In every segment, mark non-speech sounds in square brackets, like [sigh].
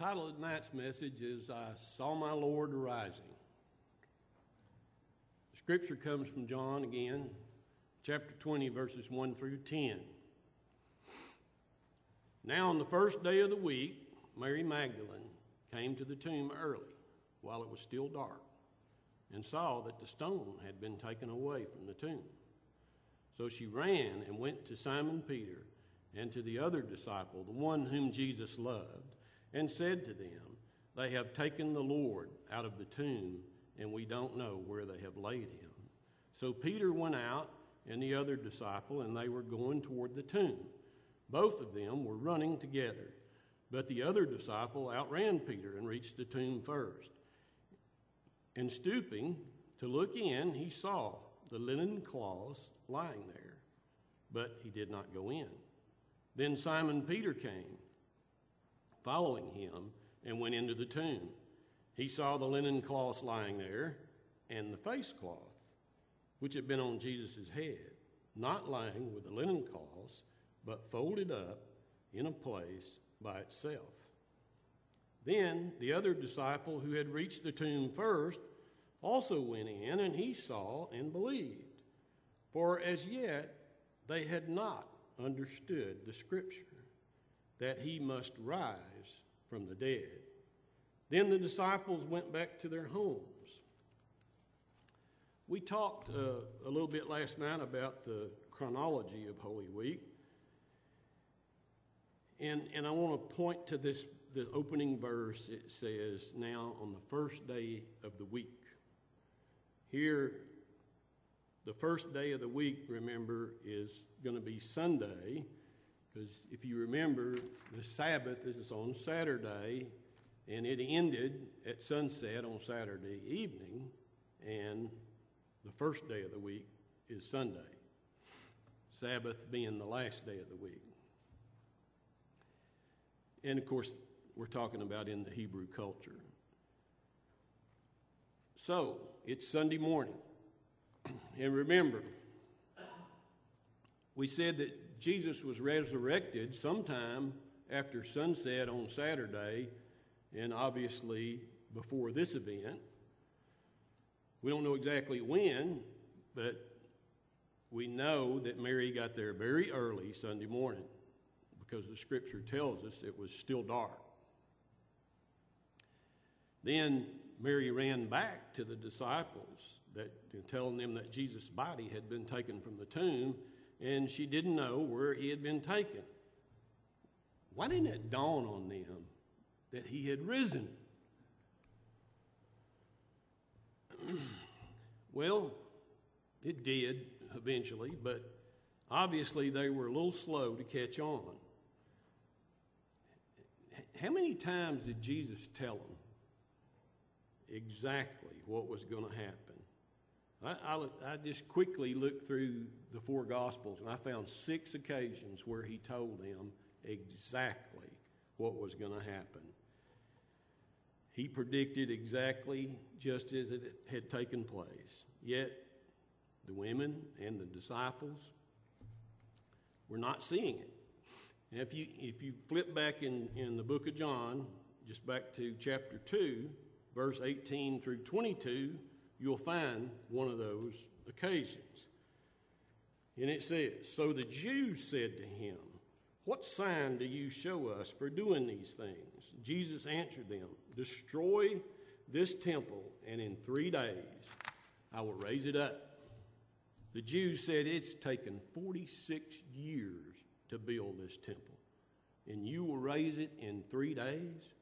title of tonight's message is I Saw My Lord Rising. The scripture comes from John again, chapter 20, verses 1 through 10. Now, on the first day of the week, Mary Magdalene came to the tomb early, while it was still dark, and saw that the stone had been taken away from the tomb. So she ran and went to Simon Peter and to the other disciple, the one whom Jesus loved and said to them, They have taken the Lord out of the tomb, and we don't know where they have laid him. So Peter went out and the other disciple, and they were going toward the tomb. Both of them were running together, but the other disciple outran Peter and reached the tomb first. And stooping to look in, he saw the linen cloths lying there, but he did not go in. Then Simon Peter came following him and went into the tomb. He saw the linen cloths lying there and the face cloth, which had been on Jesus' head, not lying with the linen cloths, but folded up in a place by itself. Then the other disciple who had reached the tomb first also went in, and he saw and believed. For as yet they had not understood the scripture that he must rise from the dead. Then the disciples went back to their homes. We talked uh, a little bit last night about the chronology of Holy Week. And, and I want to point to this the opening verse. It says, Now on the first day of the week. Here, the first day of the week, remember, is going to be Sunday. Because if you remember, the Sabbath is on Saturday, and it ended at sunset on Saturday evening, and the first day of the week is Sunday. Sabbath being the last day of the week. And of course, we're talking about in the Hebrew culture. So, it's Sunday morning. [clears throat] And remember, we said that Jesus was resurrected sometime after sunset on Saturday, and obviously before this event. We don't know exactly when, but we know that Mary got there very early Sunday morning because the scripture tells us it was still dark. Then Mary ran back to the disciples that telling them that Jesus' body had been taken from the tomb and she didn't know where he had been taken. Why didn't it dawn on them that he had risen? [clears throat] well, it did eventually, but obviously they were a little slow to catch on. How many times did Jesus tell them exactly what was going to happen? I, I, I, just quickly looked through the four Gospels and I found six occasions where he told them exactly what was going to happen. He predicted exactly just as it had taken place. Yet, the women and the disciples were not seeing it. If you, if you flip back in, in the book of John, just back to chapter 2, verse 18 through 22, you'll find one of those occasions. And it says, So the Jews said to him, What sign do you show us for doing these things? Jesus answered them, Destroy this temple, and in three days I will raise it up. The Jews said, It's taken 46 years to build this temple, and you will raise it in three days?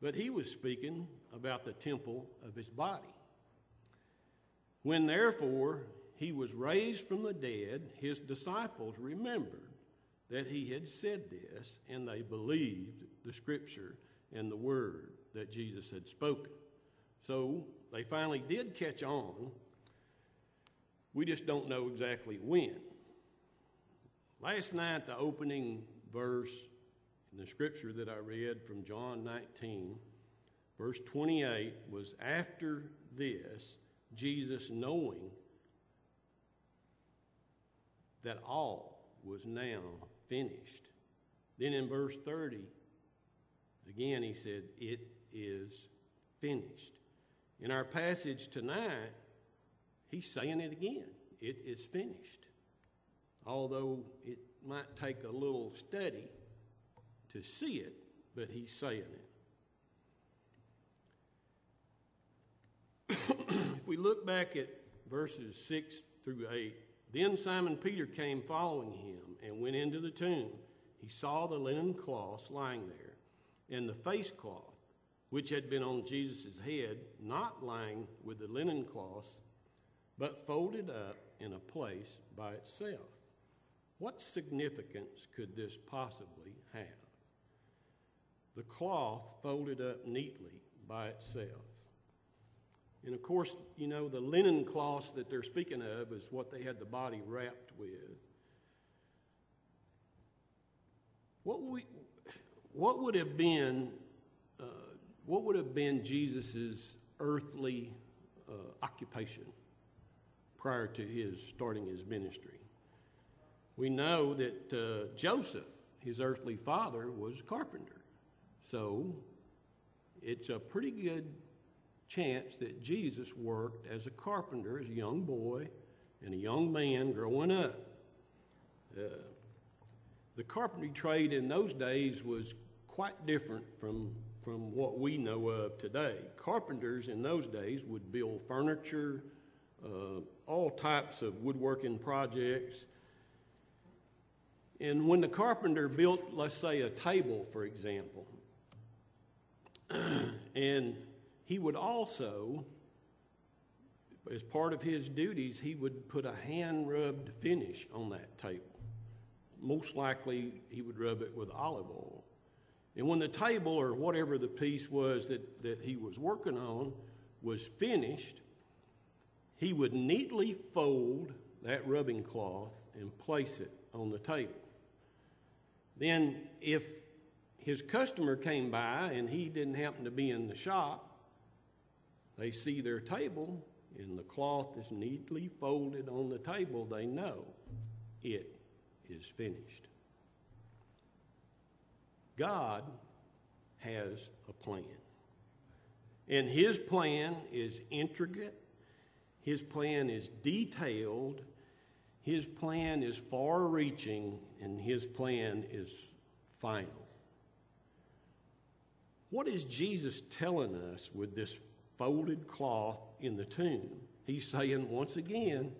But he was speaking about the temple of his body. When therefore he was raised from the dead, his disciples remembered that he had said this, and they believed the scripture and the word that Jesus had spoken. So they finally did catch on. We just don't know exactly when. Last night, the opening verse in the scripture that I read from John 19, verse 28, was after this Jesus knowing that all was now finished. Then in verse 30, Again, he said, It is finished. In our passage tonight, he's saying it again. It is finished. Although it might take a little study to see it, but he's saying it. if we look back at verses 6 through 8, then Simon Peter came following him and went into the tomb. He saw the linen cloths lying there, and the face cloth, which had been on Jesus' head, not lying with the linen cloths, but folded up in a place by itself. What significance could this possibly have? The cloth folded up neatly by itself. And of course, you know, the linen cloths that they're speaking of is what they had the body wrapped with. What, we, what would have been uh, what would have been Jesus' earthly uh, occupation prior to his starting his ministry? We know that uh, Joseph, his earthly father, was a carpenter. So it's a pretty good chance that Jesus worked as a carpenter as a young boy and a young man growing up. Uh, the carpentry trade in those days was quite different from, from what we know of today. Carpenters in those days would build furniture, uh, all types of woodworking projects. And when the carpenter built, let's say, a table, for example, [clears throat] and he would also, as part of his duties, he would put a hand rubbed finish on that table. Most likely, he would rub it with olive oil. And when the table or whatever the piece was that, that he was working on was finished, he would neatly fold that rubbing cloth and place it on the table. Then, if his customer came by and he didn't happen to be in the shop, they see their table and the cloth is neatly folded on the table, they know it is finished. God has a plan. And his plan is intricate, his plan is detailed, his plan is far reaching, and his plan is final. What is Jesus telling us with this folded cloth in the tomb. He's saying once again,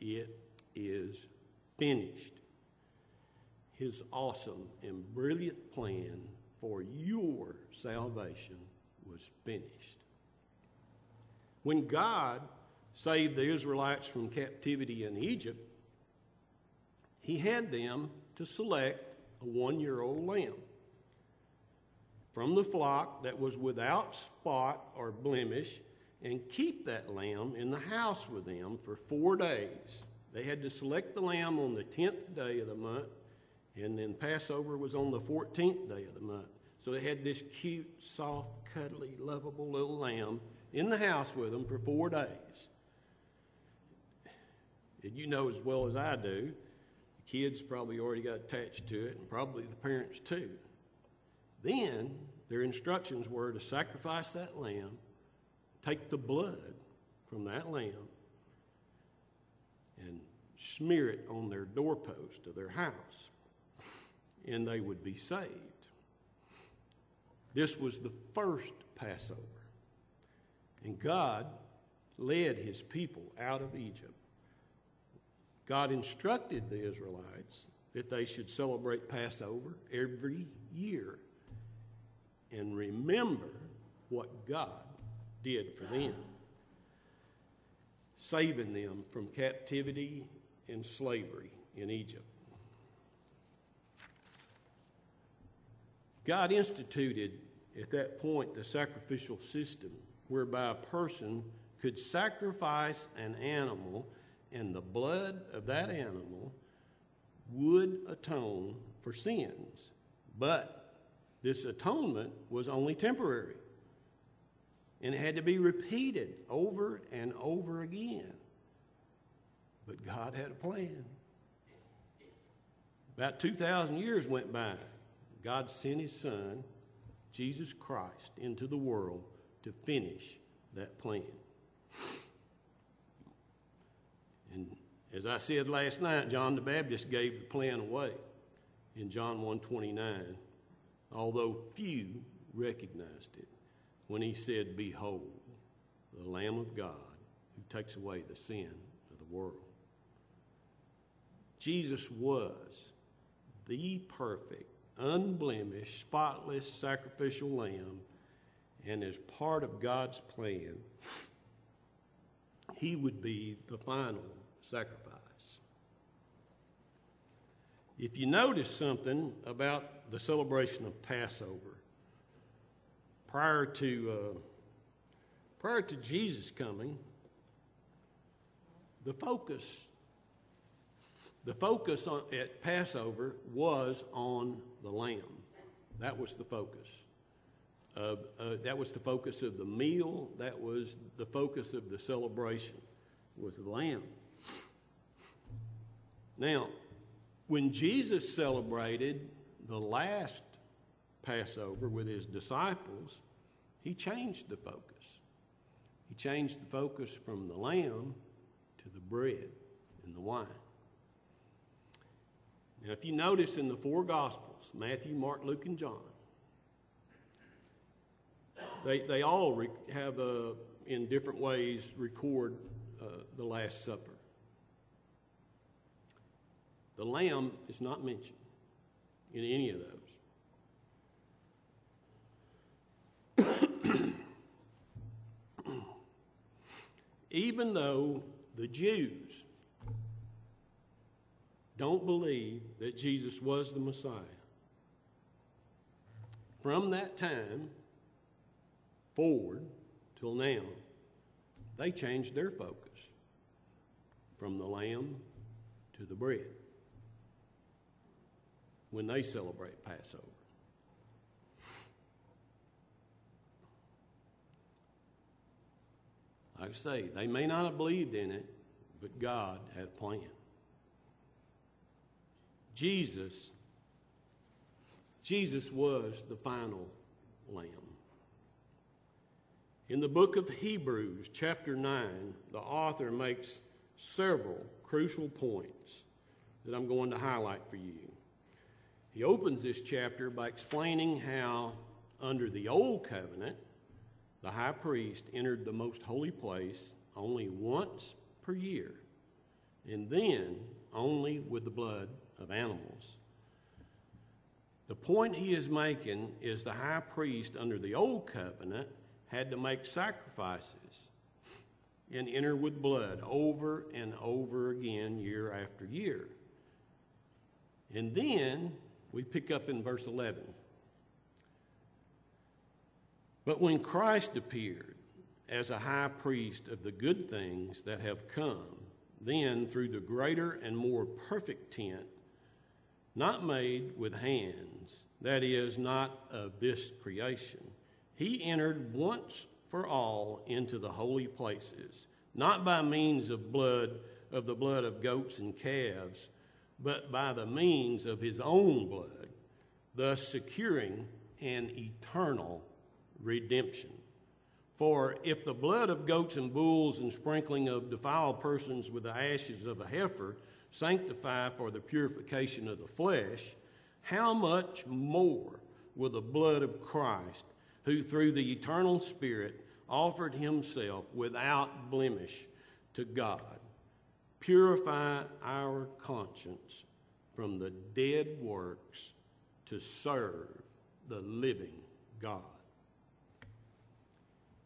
it is finished. His awesome and brilliant plan for your salvation was finished. When God saved the Israelites from captivity in Egypt, he had them to select a one year old lamb from the flock that was without spot or blemish and keep that lamb in the house with them for four days. They had to select the lamb on the 10th day of the month, and then Passover was on the 14th day of the month. So they had this cute, soft, cuddly, lovable little lamb in the house with them for four days. And you know as well as I do, the kids probably already got attached to it, and probably the parents too. Then their instructions were to sacrifice that lamb, take the blood from that lamb, and smear it on their doorpost of their house, and they would be saved. This was the first Passover. And God led his people out of Egypt. God instructed the Israelites that they should celebrate Passover every year and remember what God did for them, saving them from captivity and slavery in Egypt. God instituted at that point the sacrificial system whereby a person could sacrifice an animal and the blood of that animal would atone for sins. But this atonement was only temporary. And it had to be repeated over and over again. But God had a plan. About 2,000 years went by. God sent his son, Jesus Christ into the world to finish that plan. And as I said last night, John the Baptist gave the plan away in John 1:29, although few recognized it when he said, "Behold, the Lamb of God who takes away the sin of the world." Jesus was the perfect, unblemished, spotless sacrificial lamb, and as part of God's plan, he would be the final sacrifice. If you notice something about the celebration of Passover, prior to uh, prior to Jesus coming, the focus the focus on, at Passover was on the lamb. That was the focus. Uh, that was the focus of the meal. That was the focus of the celebration. Was the lamb. Now, when Jesus celebrated the last Passover with his disciples, he changed the focus. He changed the focus from the lamb to the bread and the wine. Now, if you notice in the four Gospels Matthew, Mark, Luke, and John they, they all have, uh, in different ways, record uh, the Last Supper. The lamb is not mentioned in any of those. [coughs] Even though the Jews don't believe that Jesus was the Messiah, from that time forward till now, they changed their focus from the lamb to the bread when they celebrate Passover. Like I say, they may not have believed in it, but God had a plan. Jesus, Jesus was the final lamb. In the book of Hebrews, chapter 9, the author makes several crucial points that I'm going to highlight for you. He opens this chapter by explaining how, under the Old Covenant, the high priest entered the most holy place only once per year, and then only with the blood of animals. The point he is making is the high priest under the Old Covenant had to make sacrifices and enter with blood over and over again, year after year. And then we pick up in verse 11. But when Christ appeared as a high priest of the good things that have come, then through the greater and more perfect tent, not made with hands, that is, not of this creation, he entered once for all into the holy places, not by means of blood, of the blood of goats and calves but by the means of his own blood, thus securing an eternal redemption. For if the blood of goats and bulls and sprinkling of defiled persons with the ashes of a heifer sanctify for the purification of the flesh, how much more will the blood of Christ, who through the eternal Spirit offered himself without blemish to God, Purify our conscience from the dead works to serve the living God.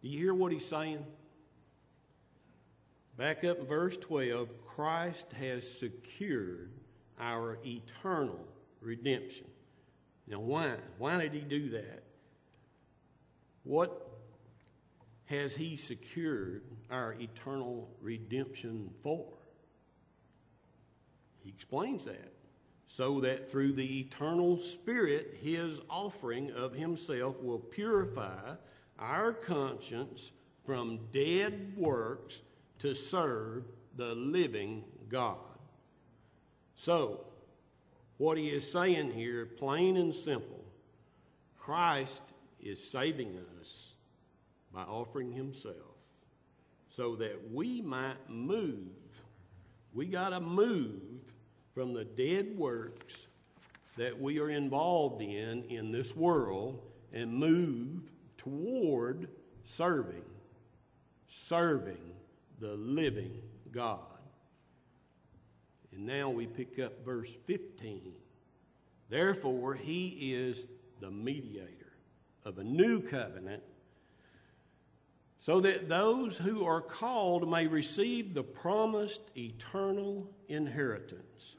Do you hear what he's saying? Back up in verse 12 Christ has secured our eternal redemption. Now, why? Why did he do that? What has he secured our eternal redemption for? He explains that. So that through the eternal Spirit, his offering of himself will purify our conscience from dead works to serve the living God. So, what he is saying here, plain and simple, Christ is saving us by offering himself so that we might move. We got to move from the dead works that we are involved in in this world and move toward serving, serving the living God. And now we pick up verse 15. Therefore, he is the mediator of a new covenant so that those who are called may receive the promised eternal inheritance.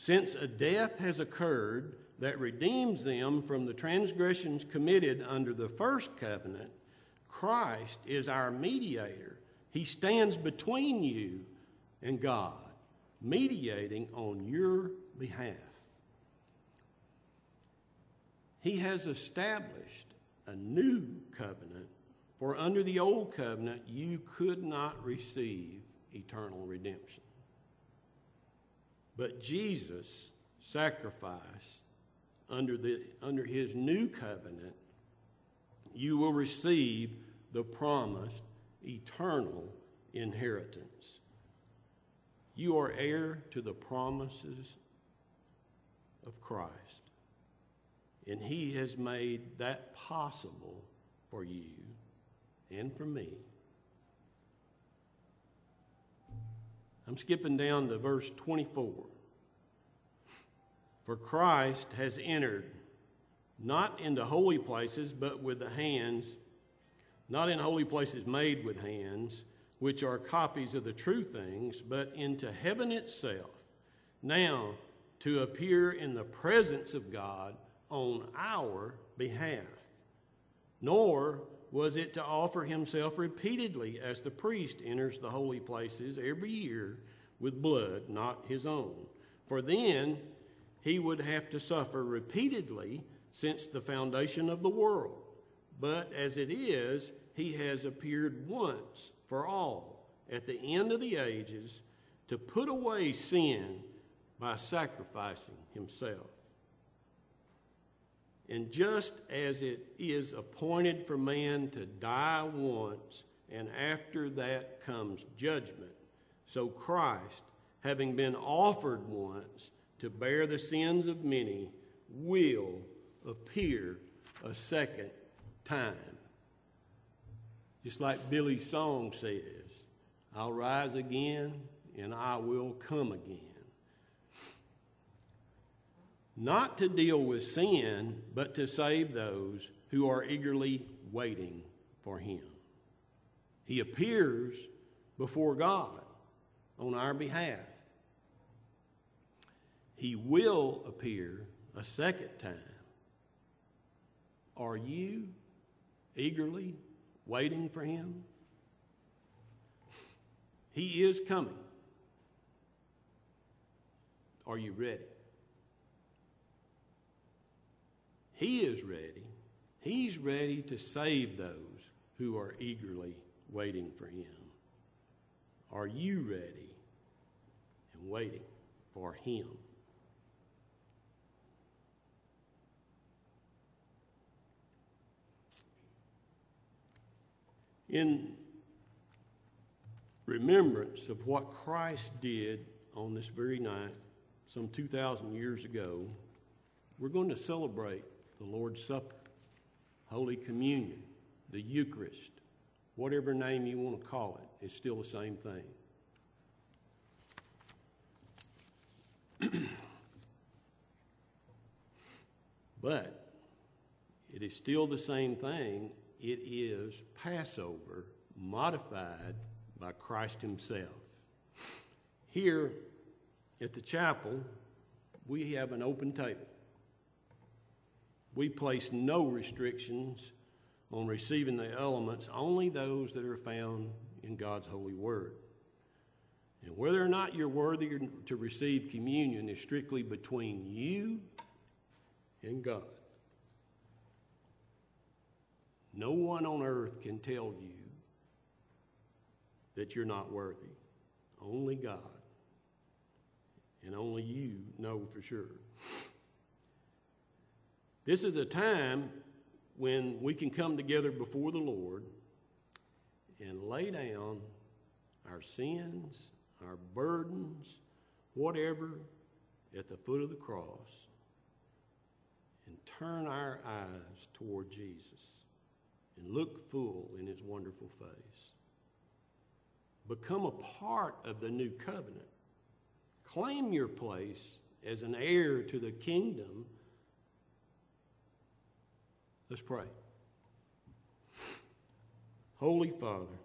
Since a death has occurred that redeems them from the transgressions committed under the first covenant, Christ is our mediator. He stands between you and God, mediating on your behalf. He has established a new covenant, for under the old covenant you could not receive eternal redemption. But Jesus sacrificed under, the, under his new covenant, you will receive the promised eternal inheritance. You are heir to the promises of Christ. And He has made that possible for you and for me. I'm skipping down to verse 24. For Christ has entered not into holy places, but with the hands, not in holy places made with hands, which are copies of the true things, but into heaven itself, now to appear in the presence of God on our behalf. Nor was it to offer himself repeatedly as the priest enters the holy places every year with blood not his own. For then he would have to suffer repeatedly since the foundation of the world. But as it is, he has appeared once for all at the end of the ages to put away sin by sacrificing himself. And just as it is appointed for man to die once, and after that comes judgment, so Christ, having been offered once, to bear the sins of many will appear a second time. Just like Billy's song says, I'll rise again and I will come again. Not to deal with sin, but to save those who are eagerly waiting for Him. He appears before God on our behalf he will appear a second time. Are you eagerly waiting for him? He is coming. Are you ready? He is ready. He's ready to save those who are eagerly waiting for him. Are you ready and waiting for him? in remembrance of what Christ did on this very night, some 2,000 years ago, we're going to celebrate the Lord's Supper, Holy Communion, the Eucharist, whatever name you want to call it, it's still the same thing. [clears throat] but it is still the same thing it is Passover modified by Christ Himself. Here at the chapel, we have an open table. We place no restrictions on receiving the elements, only those that are found in God's holy word. And whether or not you're worthy to receive communion is strictly between you and God. No one on earth can tell you that you're not worthy. Only God. And only you know for sure. This is a time when we can come together before the Lord and lay down our sins, our burdens, whatever, at the foot of the cross and turn our eyes toward Jesus and look full in his wonderful face. Become a part of the new covenant. Claim your place as an heir to the kingdom. Let's pray. Holy Father,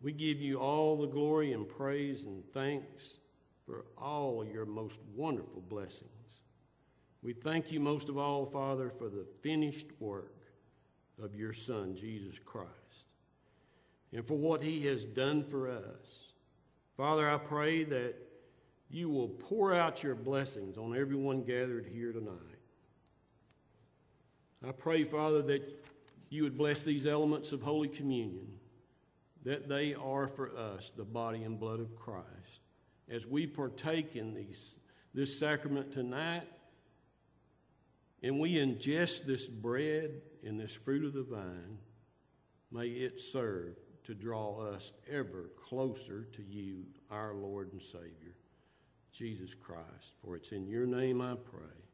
we give you all the glory and praise and thanks for all your most wonderful blessings. We thank you most of all, Father, for the finished work of your Son, Jesus Christ, and for what he has done for us. Father, I pray that you will pour out your blessings on everyone gathered here tonight. I pray, Father, that you would bless these elements of Holy Communion, that they are for us the body and blood of Christ. As we partake in these, this sacrament tonight, and we ingest this bread and this fruit of the vine, may it serve to draw us ever closer to you, our Lord and Savior, Jesus Christ. For it's in your name I pray.